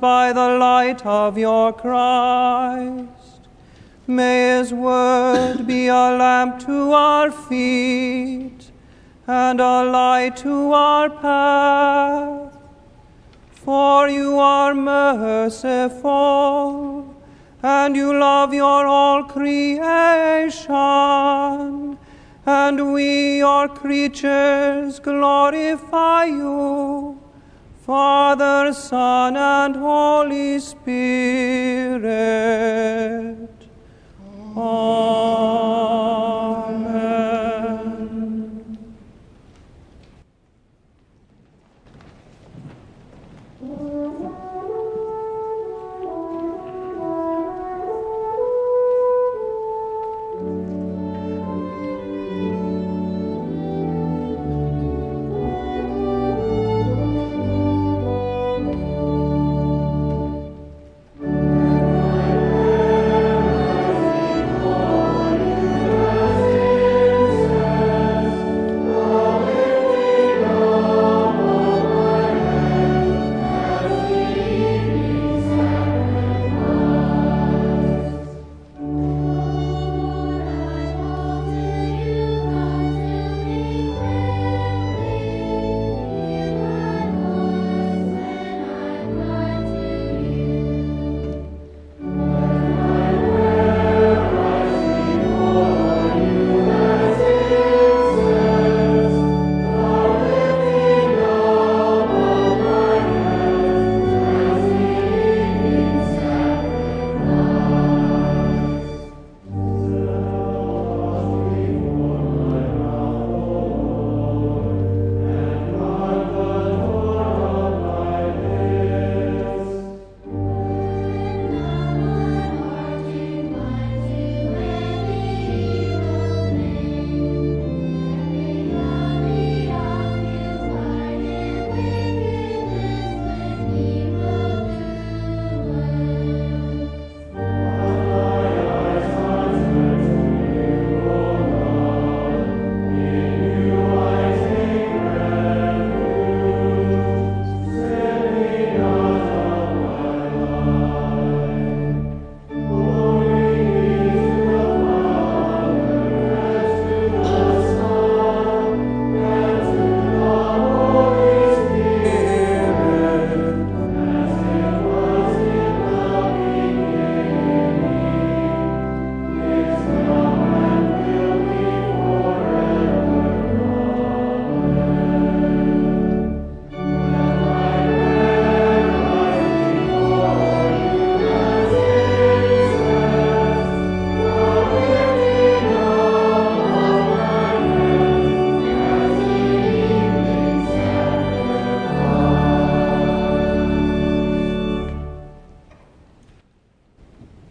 by the light of your Christ. May his word be a lamp to our feet and a light to our path. For you are merciful and you love your whole creation and we, your creatures, glorify you, Father, Son, and Holy Spirit. Amen.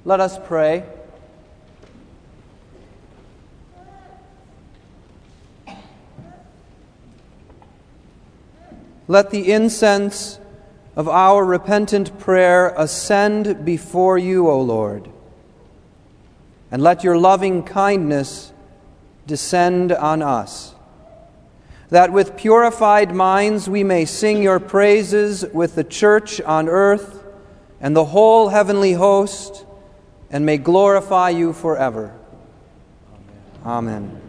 Let us pray. Let the incense of our repentant prayer ascend before you, O Lord, and let your loving kindness descend on us, that with purified minds we may sing your praises with the church on earth and the whole heavenly host, and may glorify you forever. Amen. Amen.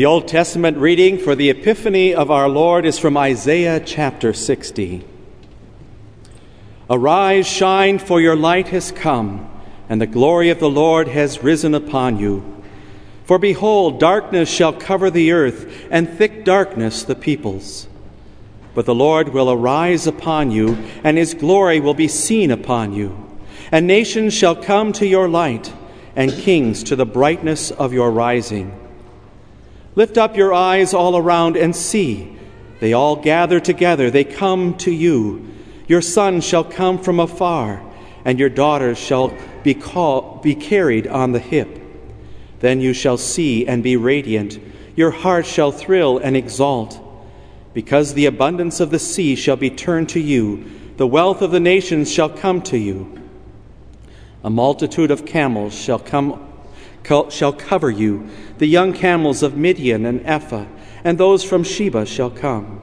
The Old Testament reading for the Epiphany of our Lord is from Isaiah chapter 60. Arise, shine, for your light has come, and the glory of the Lord has risen upon you. For behold, darkness shall cover the earth, and thick darkness the peoples. But the Lord will arise upon you, and his glory will be seen upon you. And nations shall come to your light, and kings to the brightness of your rising. Lift up your eyes all around and see. They all gather together, they come to you. Your sons shall come from afar, and your daughters shall be, call, be carried on the hip. Then you shall see and be radiant. Your heart shall thrill and exalt. Because the abundance of the sea shall be turned to you, the wealth of the nations shall come to you. A multitude of camels shall come shall cover you. The young camels of Midian and Ephah, and those from Sheba shall come.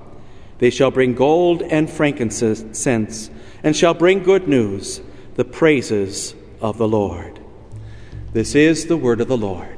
They shall bring gold and frankincense, and shall bring good news, the praises of the Lord. This is the word of the Lord.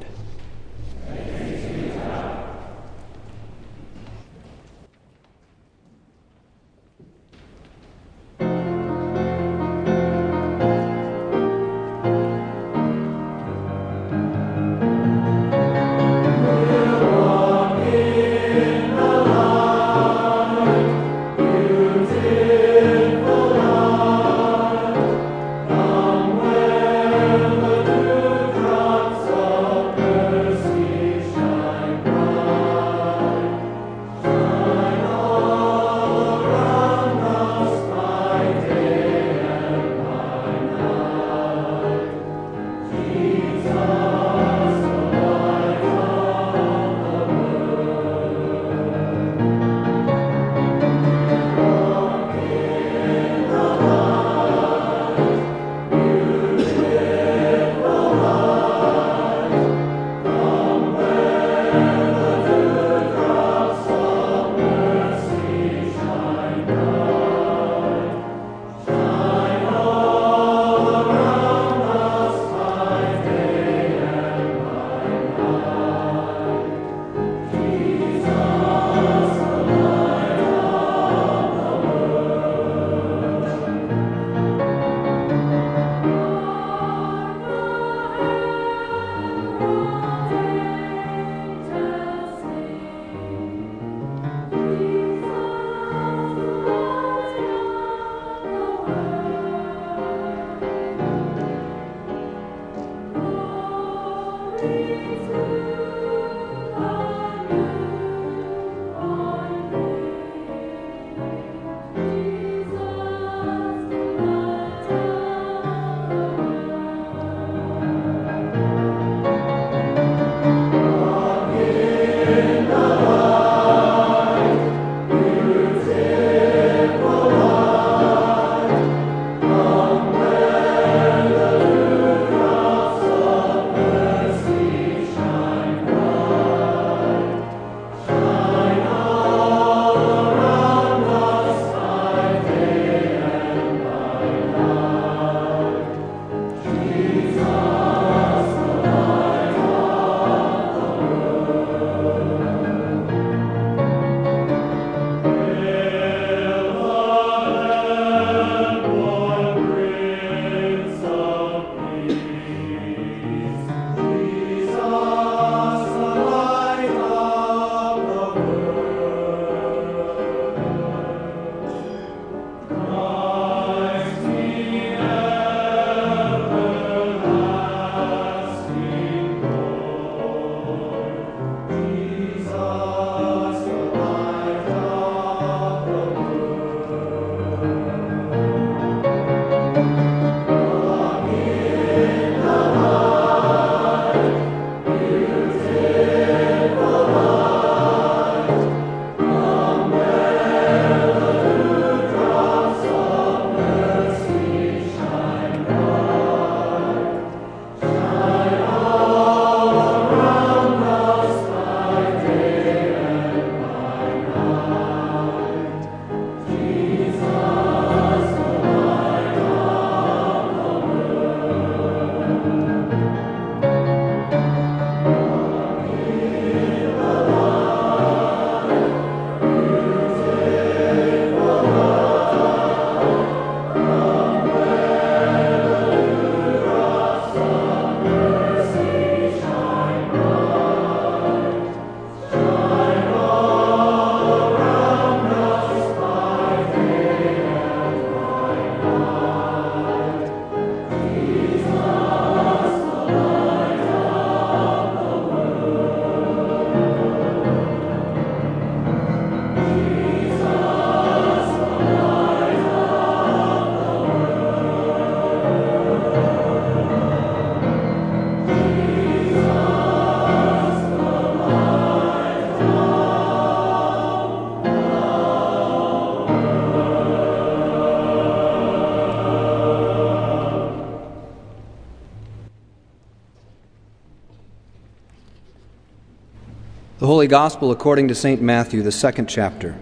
Holy Gospel according to St. Matthew, the second chapter.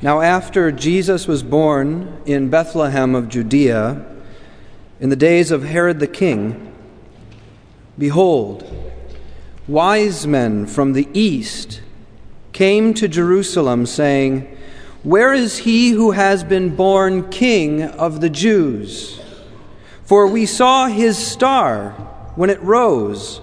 Now, after Jesus was born in Bethlehem of Judea, in the days of Herod the king, behold, wise men from the east came to Jerusalem, saying, Where is he who has been born king of the Jews? For we saw his star when it rose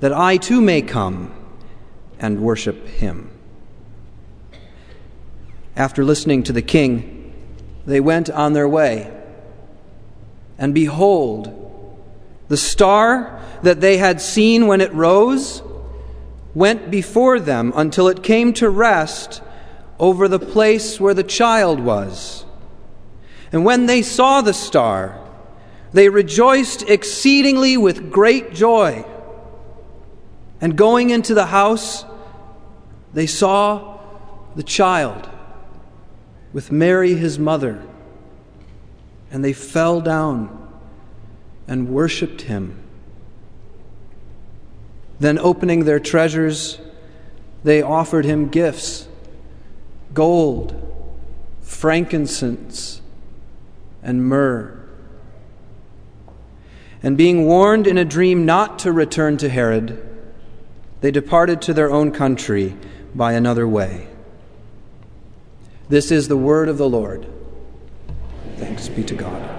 that I too may come and worship him. After listening to the king, they went on their way. And behold, the star that they had seen when it rose went before them until it came to rest over the place where the child was. And when they saw the star, they rejoiced exceedingly with great joy. And going into the house, they saw the child with Mary, his mother, and they fell down and worshiped him. Then, opening their treasures, they offered him gifts gold, frankincense, and myrrh. And being warned in a dream not to return to Herod, they departed to their own country by another way. This is the word of the Lord. Thanks be to God.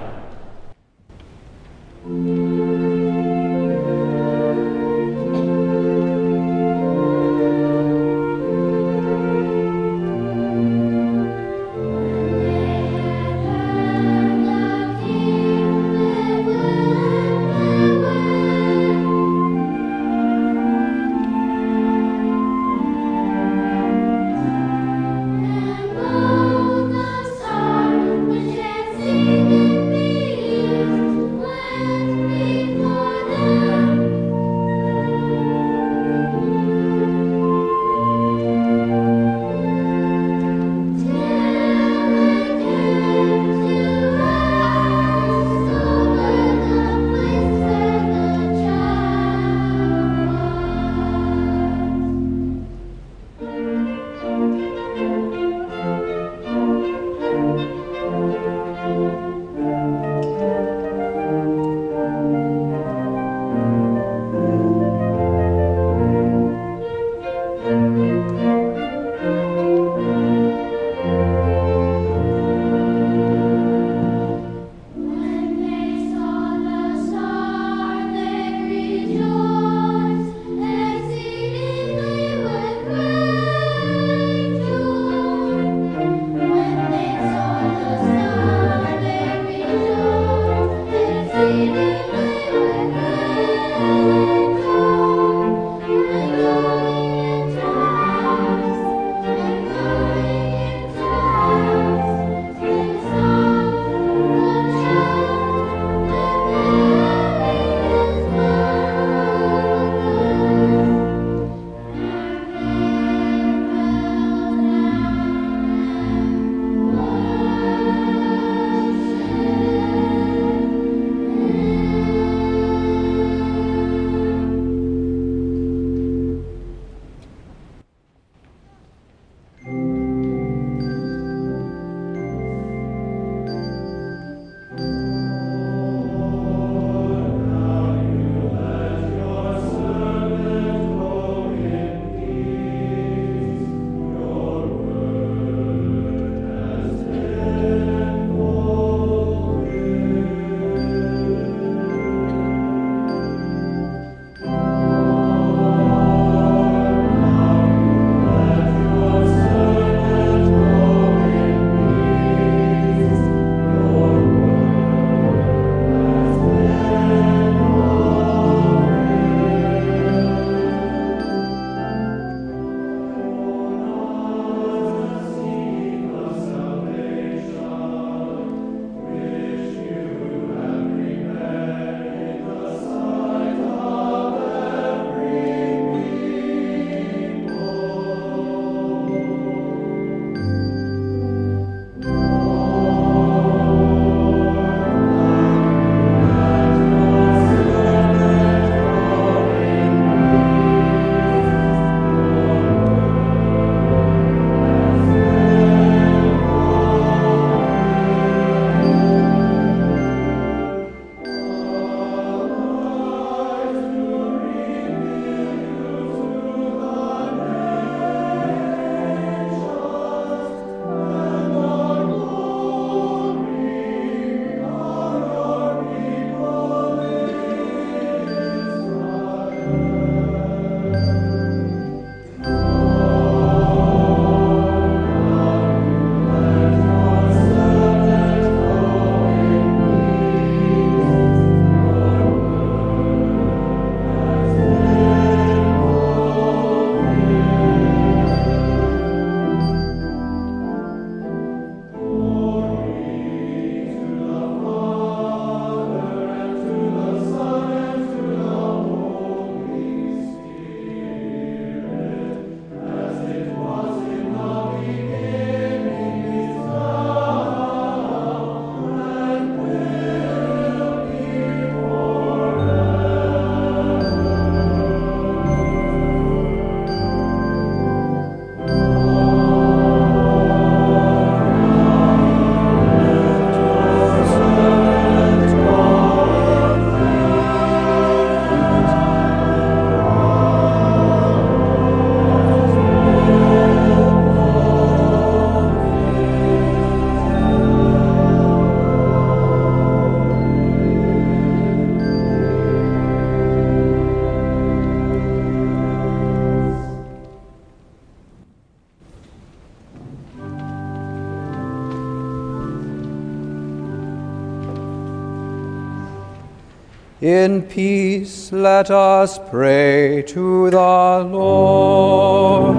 In peace, let us pray to the Lord.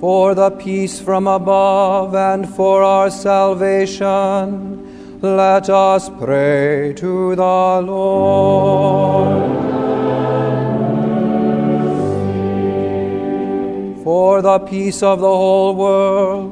For the peace from above and for our salvation, let us pray to the Lord. For the peace of the whole world,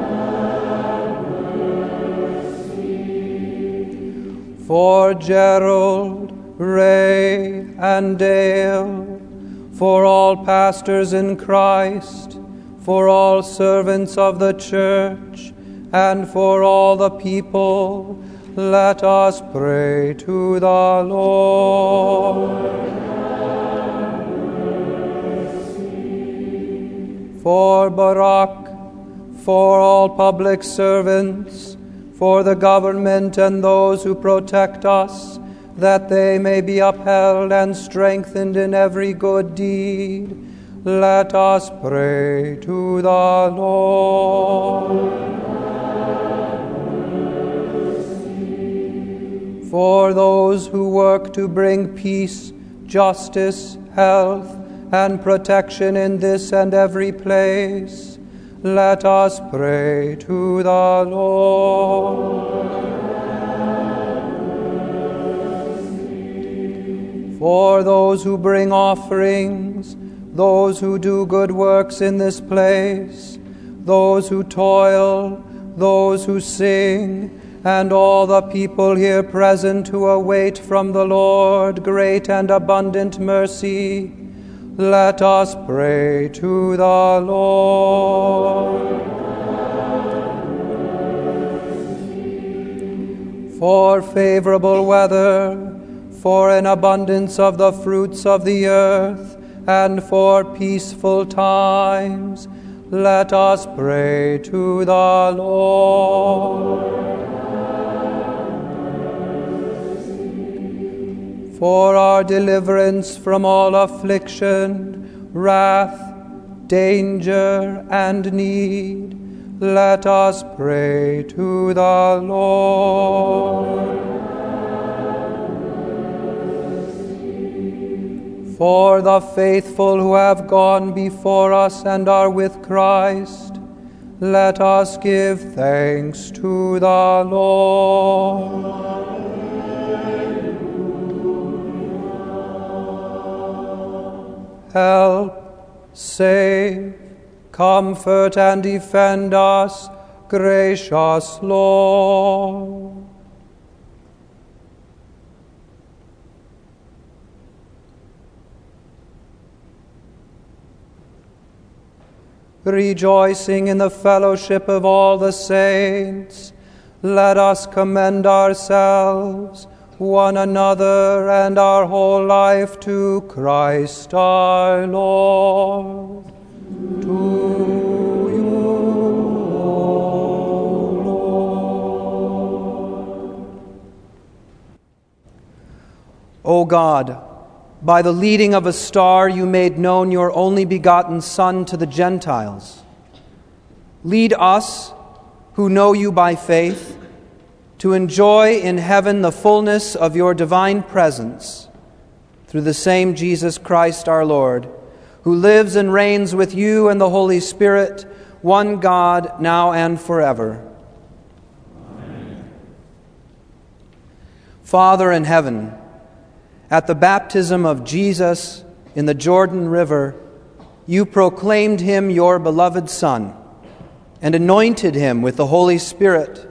For Gerald, Ray, and Dale, for all pastors in Christ, for all servants of the church, and for all the people, let us pray to the Lord. For Barack, for all public servants, for the government and those who protect us, that they may be upheld and strengthened in every good deed. Let us pray to the Lord. For those who work to bring peace, justice, health, and protection in this and every place, let us pray to the Lord. For those who bring offerings, those who do good works in this place, those who toil, those who sing, and all the people here present who await from the Lord great and abundant mercy, let us pray to the Lord. For favorable weather, for an abundance of the fruits of the earth, and for peaceful times, let us pray to the Lord. For our deliverance from all affliction, wrath, danger, and need, let us pray to the Lord. For the faithful who have gone before us and are with Christ, let us give thanks to the Lord. Help, save, comfort, and defend us, gracious Lord. Rejoicing in the fellowship of all the saints, let us commend ourselves one another and our whole life to Christ our Lord. To you, O Lord. O God, by the leading of a star you made known your only begotten Son to the Gentiles. Lead us, who know you by faith, to enjoy in heaven the fullness of your divine presence through the same Jesus Christ our Lord, who lives and reigns with you and the Holy Spirit, one God, now and forever. Amen. Father in heaven, at the baptism of Jesus in the Jordan River, you proclaimed him your beloved Son and anointed him with the Holy Spirit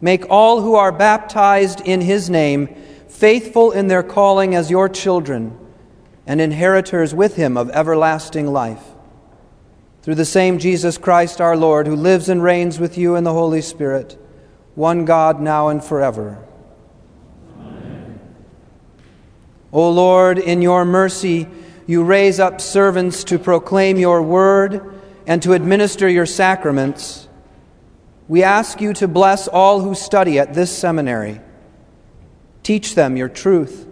Make all who are baptized in his name faithful in their calling as your children and inheritors with him of everlasting life. Through the same Jesus Christ our Lord, who lives and reigns with you in the Holy Spirit, one God now and forever. Amen. O Lord, in your mercy, you raise up servants to proclaim your word and to administer your sacraments. We ask you to bless all who study at this seminary. Teach them your truth.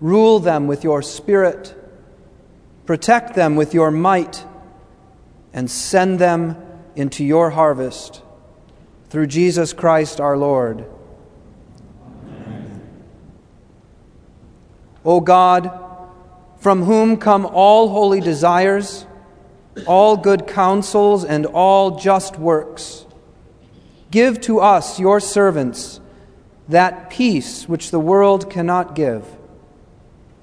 Rule them with your spirit. Protect them with your might. And send them into your harvest. Through Jesus Christ our Lord. O God, from whom come all holy desires, all good counsels, and all just works, give to us, your servants, that peace which the world cannot give,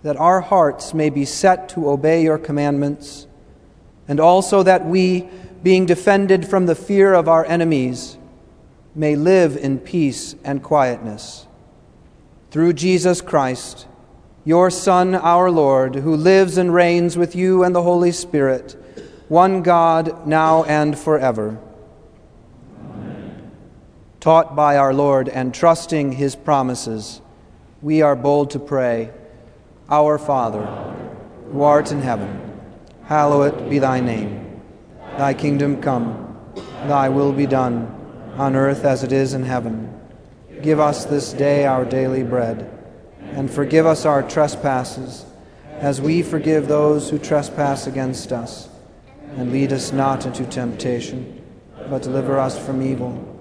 that our hearts may be set to obey your commandments, and also that we, being defended from the fear of our enemies, may live in peace and quietness. Through Jesus Christ, your Son, our Lord, who lives and reigns with you and the Holy Spirit, one God, now and forever. Taught by our Lord and trusting his promises, we are bold to pray Our Father, who art in heaven, hallowed be thy name. Thy kingdom come, thy will be done, on earth as it is in heaven. Give us this day our daily bread and forgive us our trespasses, as we forgive those who trespass against us. And lead us not into temptation, but deliver us from evil.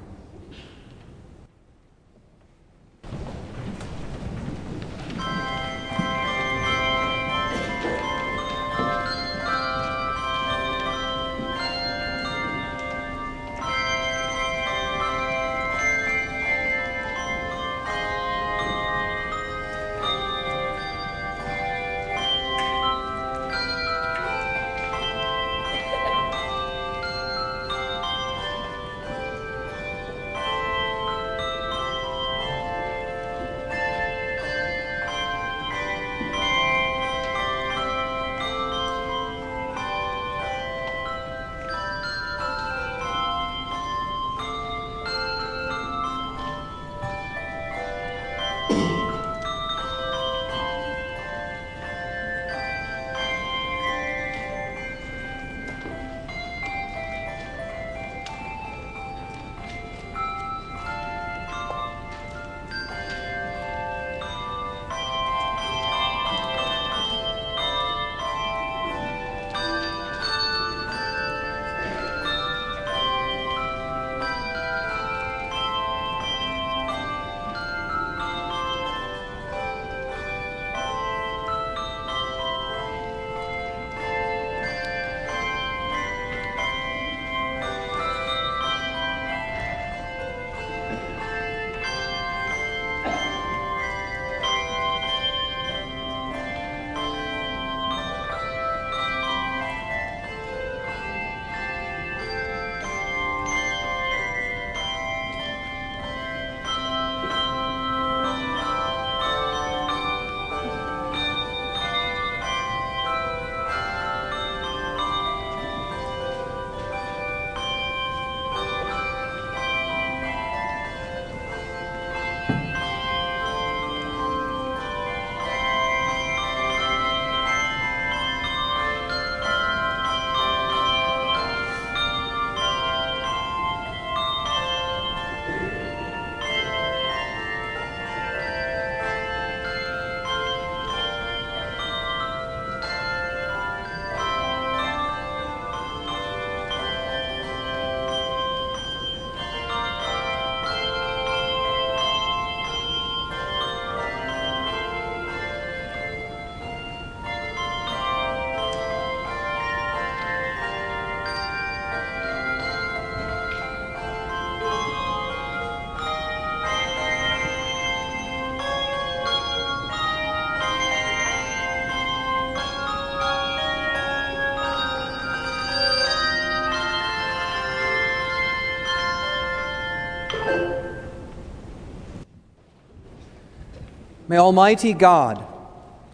May Almighty God,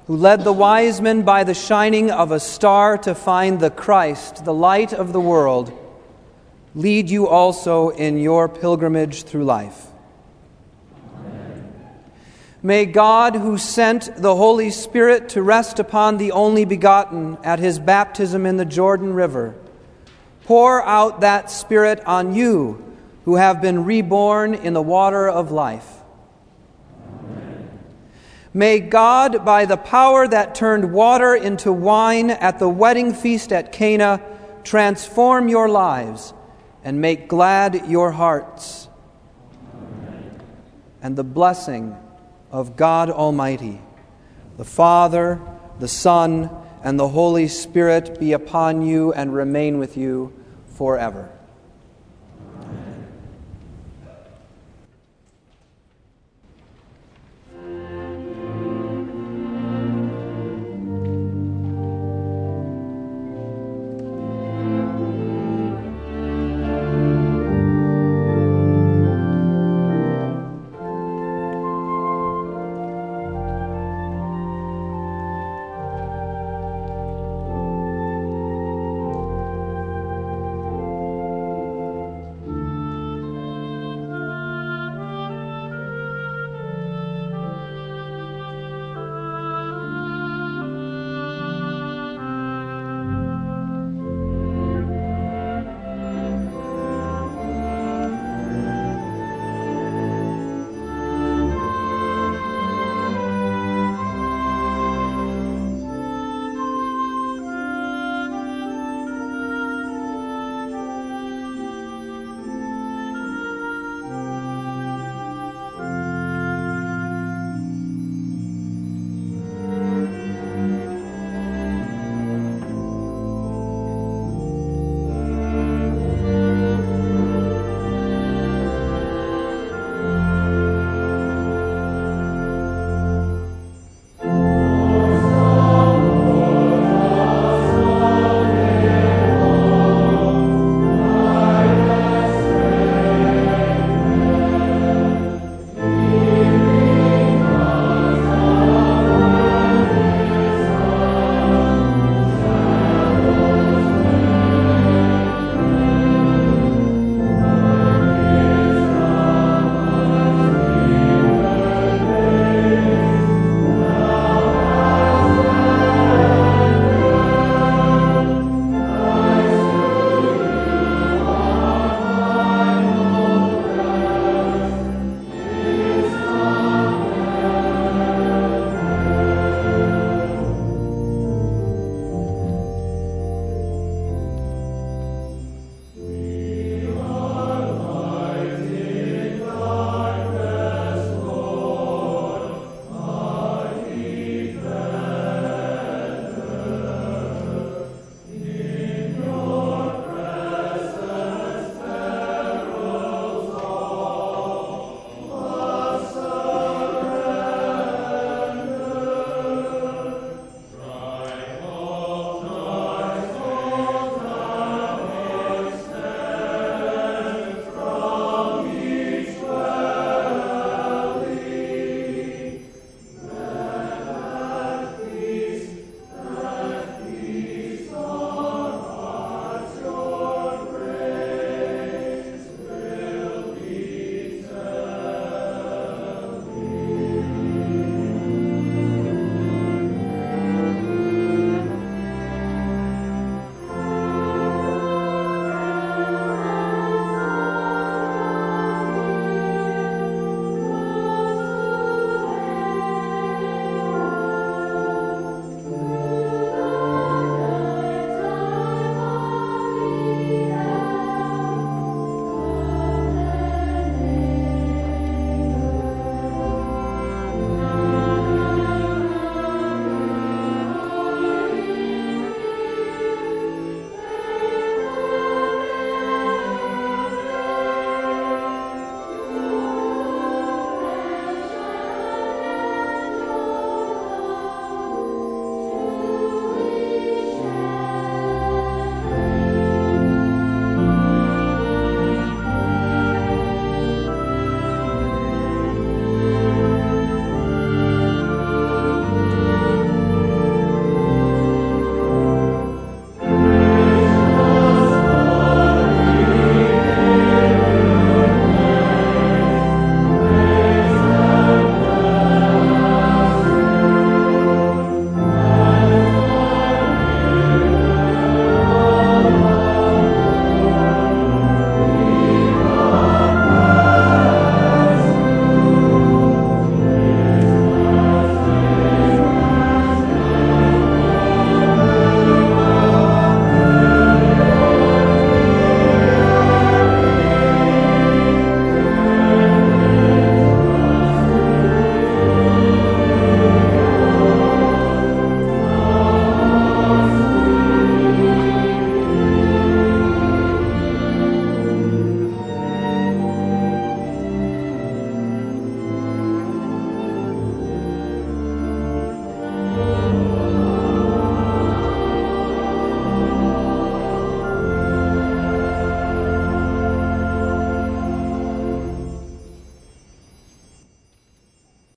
who led the wise men by the shining of a star to find the Christ, the light of the world, lead you also in your pilgrimage through life. May God, who sent the Holy Spirit to rest upon the only begotten at his baptism in the Jordan River, pour out that Spirit on you who have been reborn in the water of life. May God, by the power that turned water into wine at the wedding feast at Cana, transform your lives and make glad your hearts. And the blessing of God Almighty, the Father, the Son, and the Holy Spirit be upon you and remain with you forever.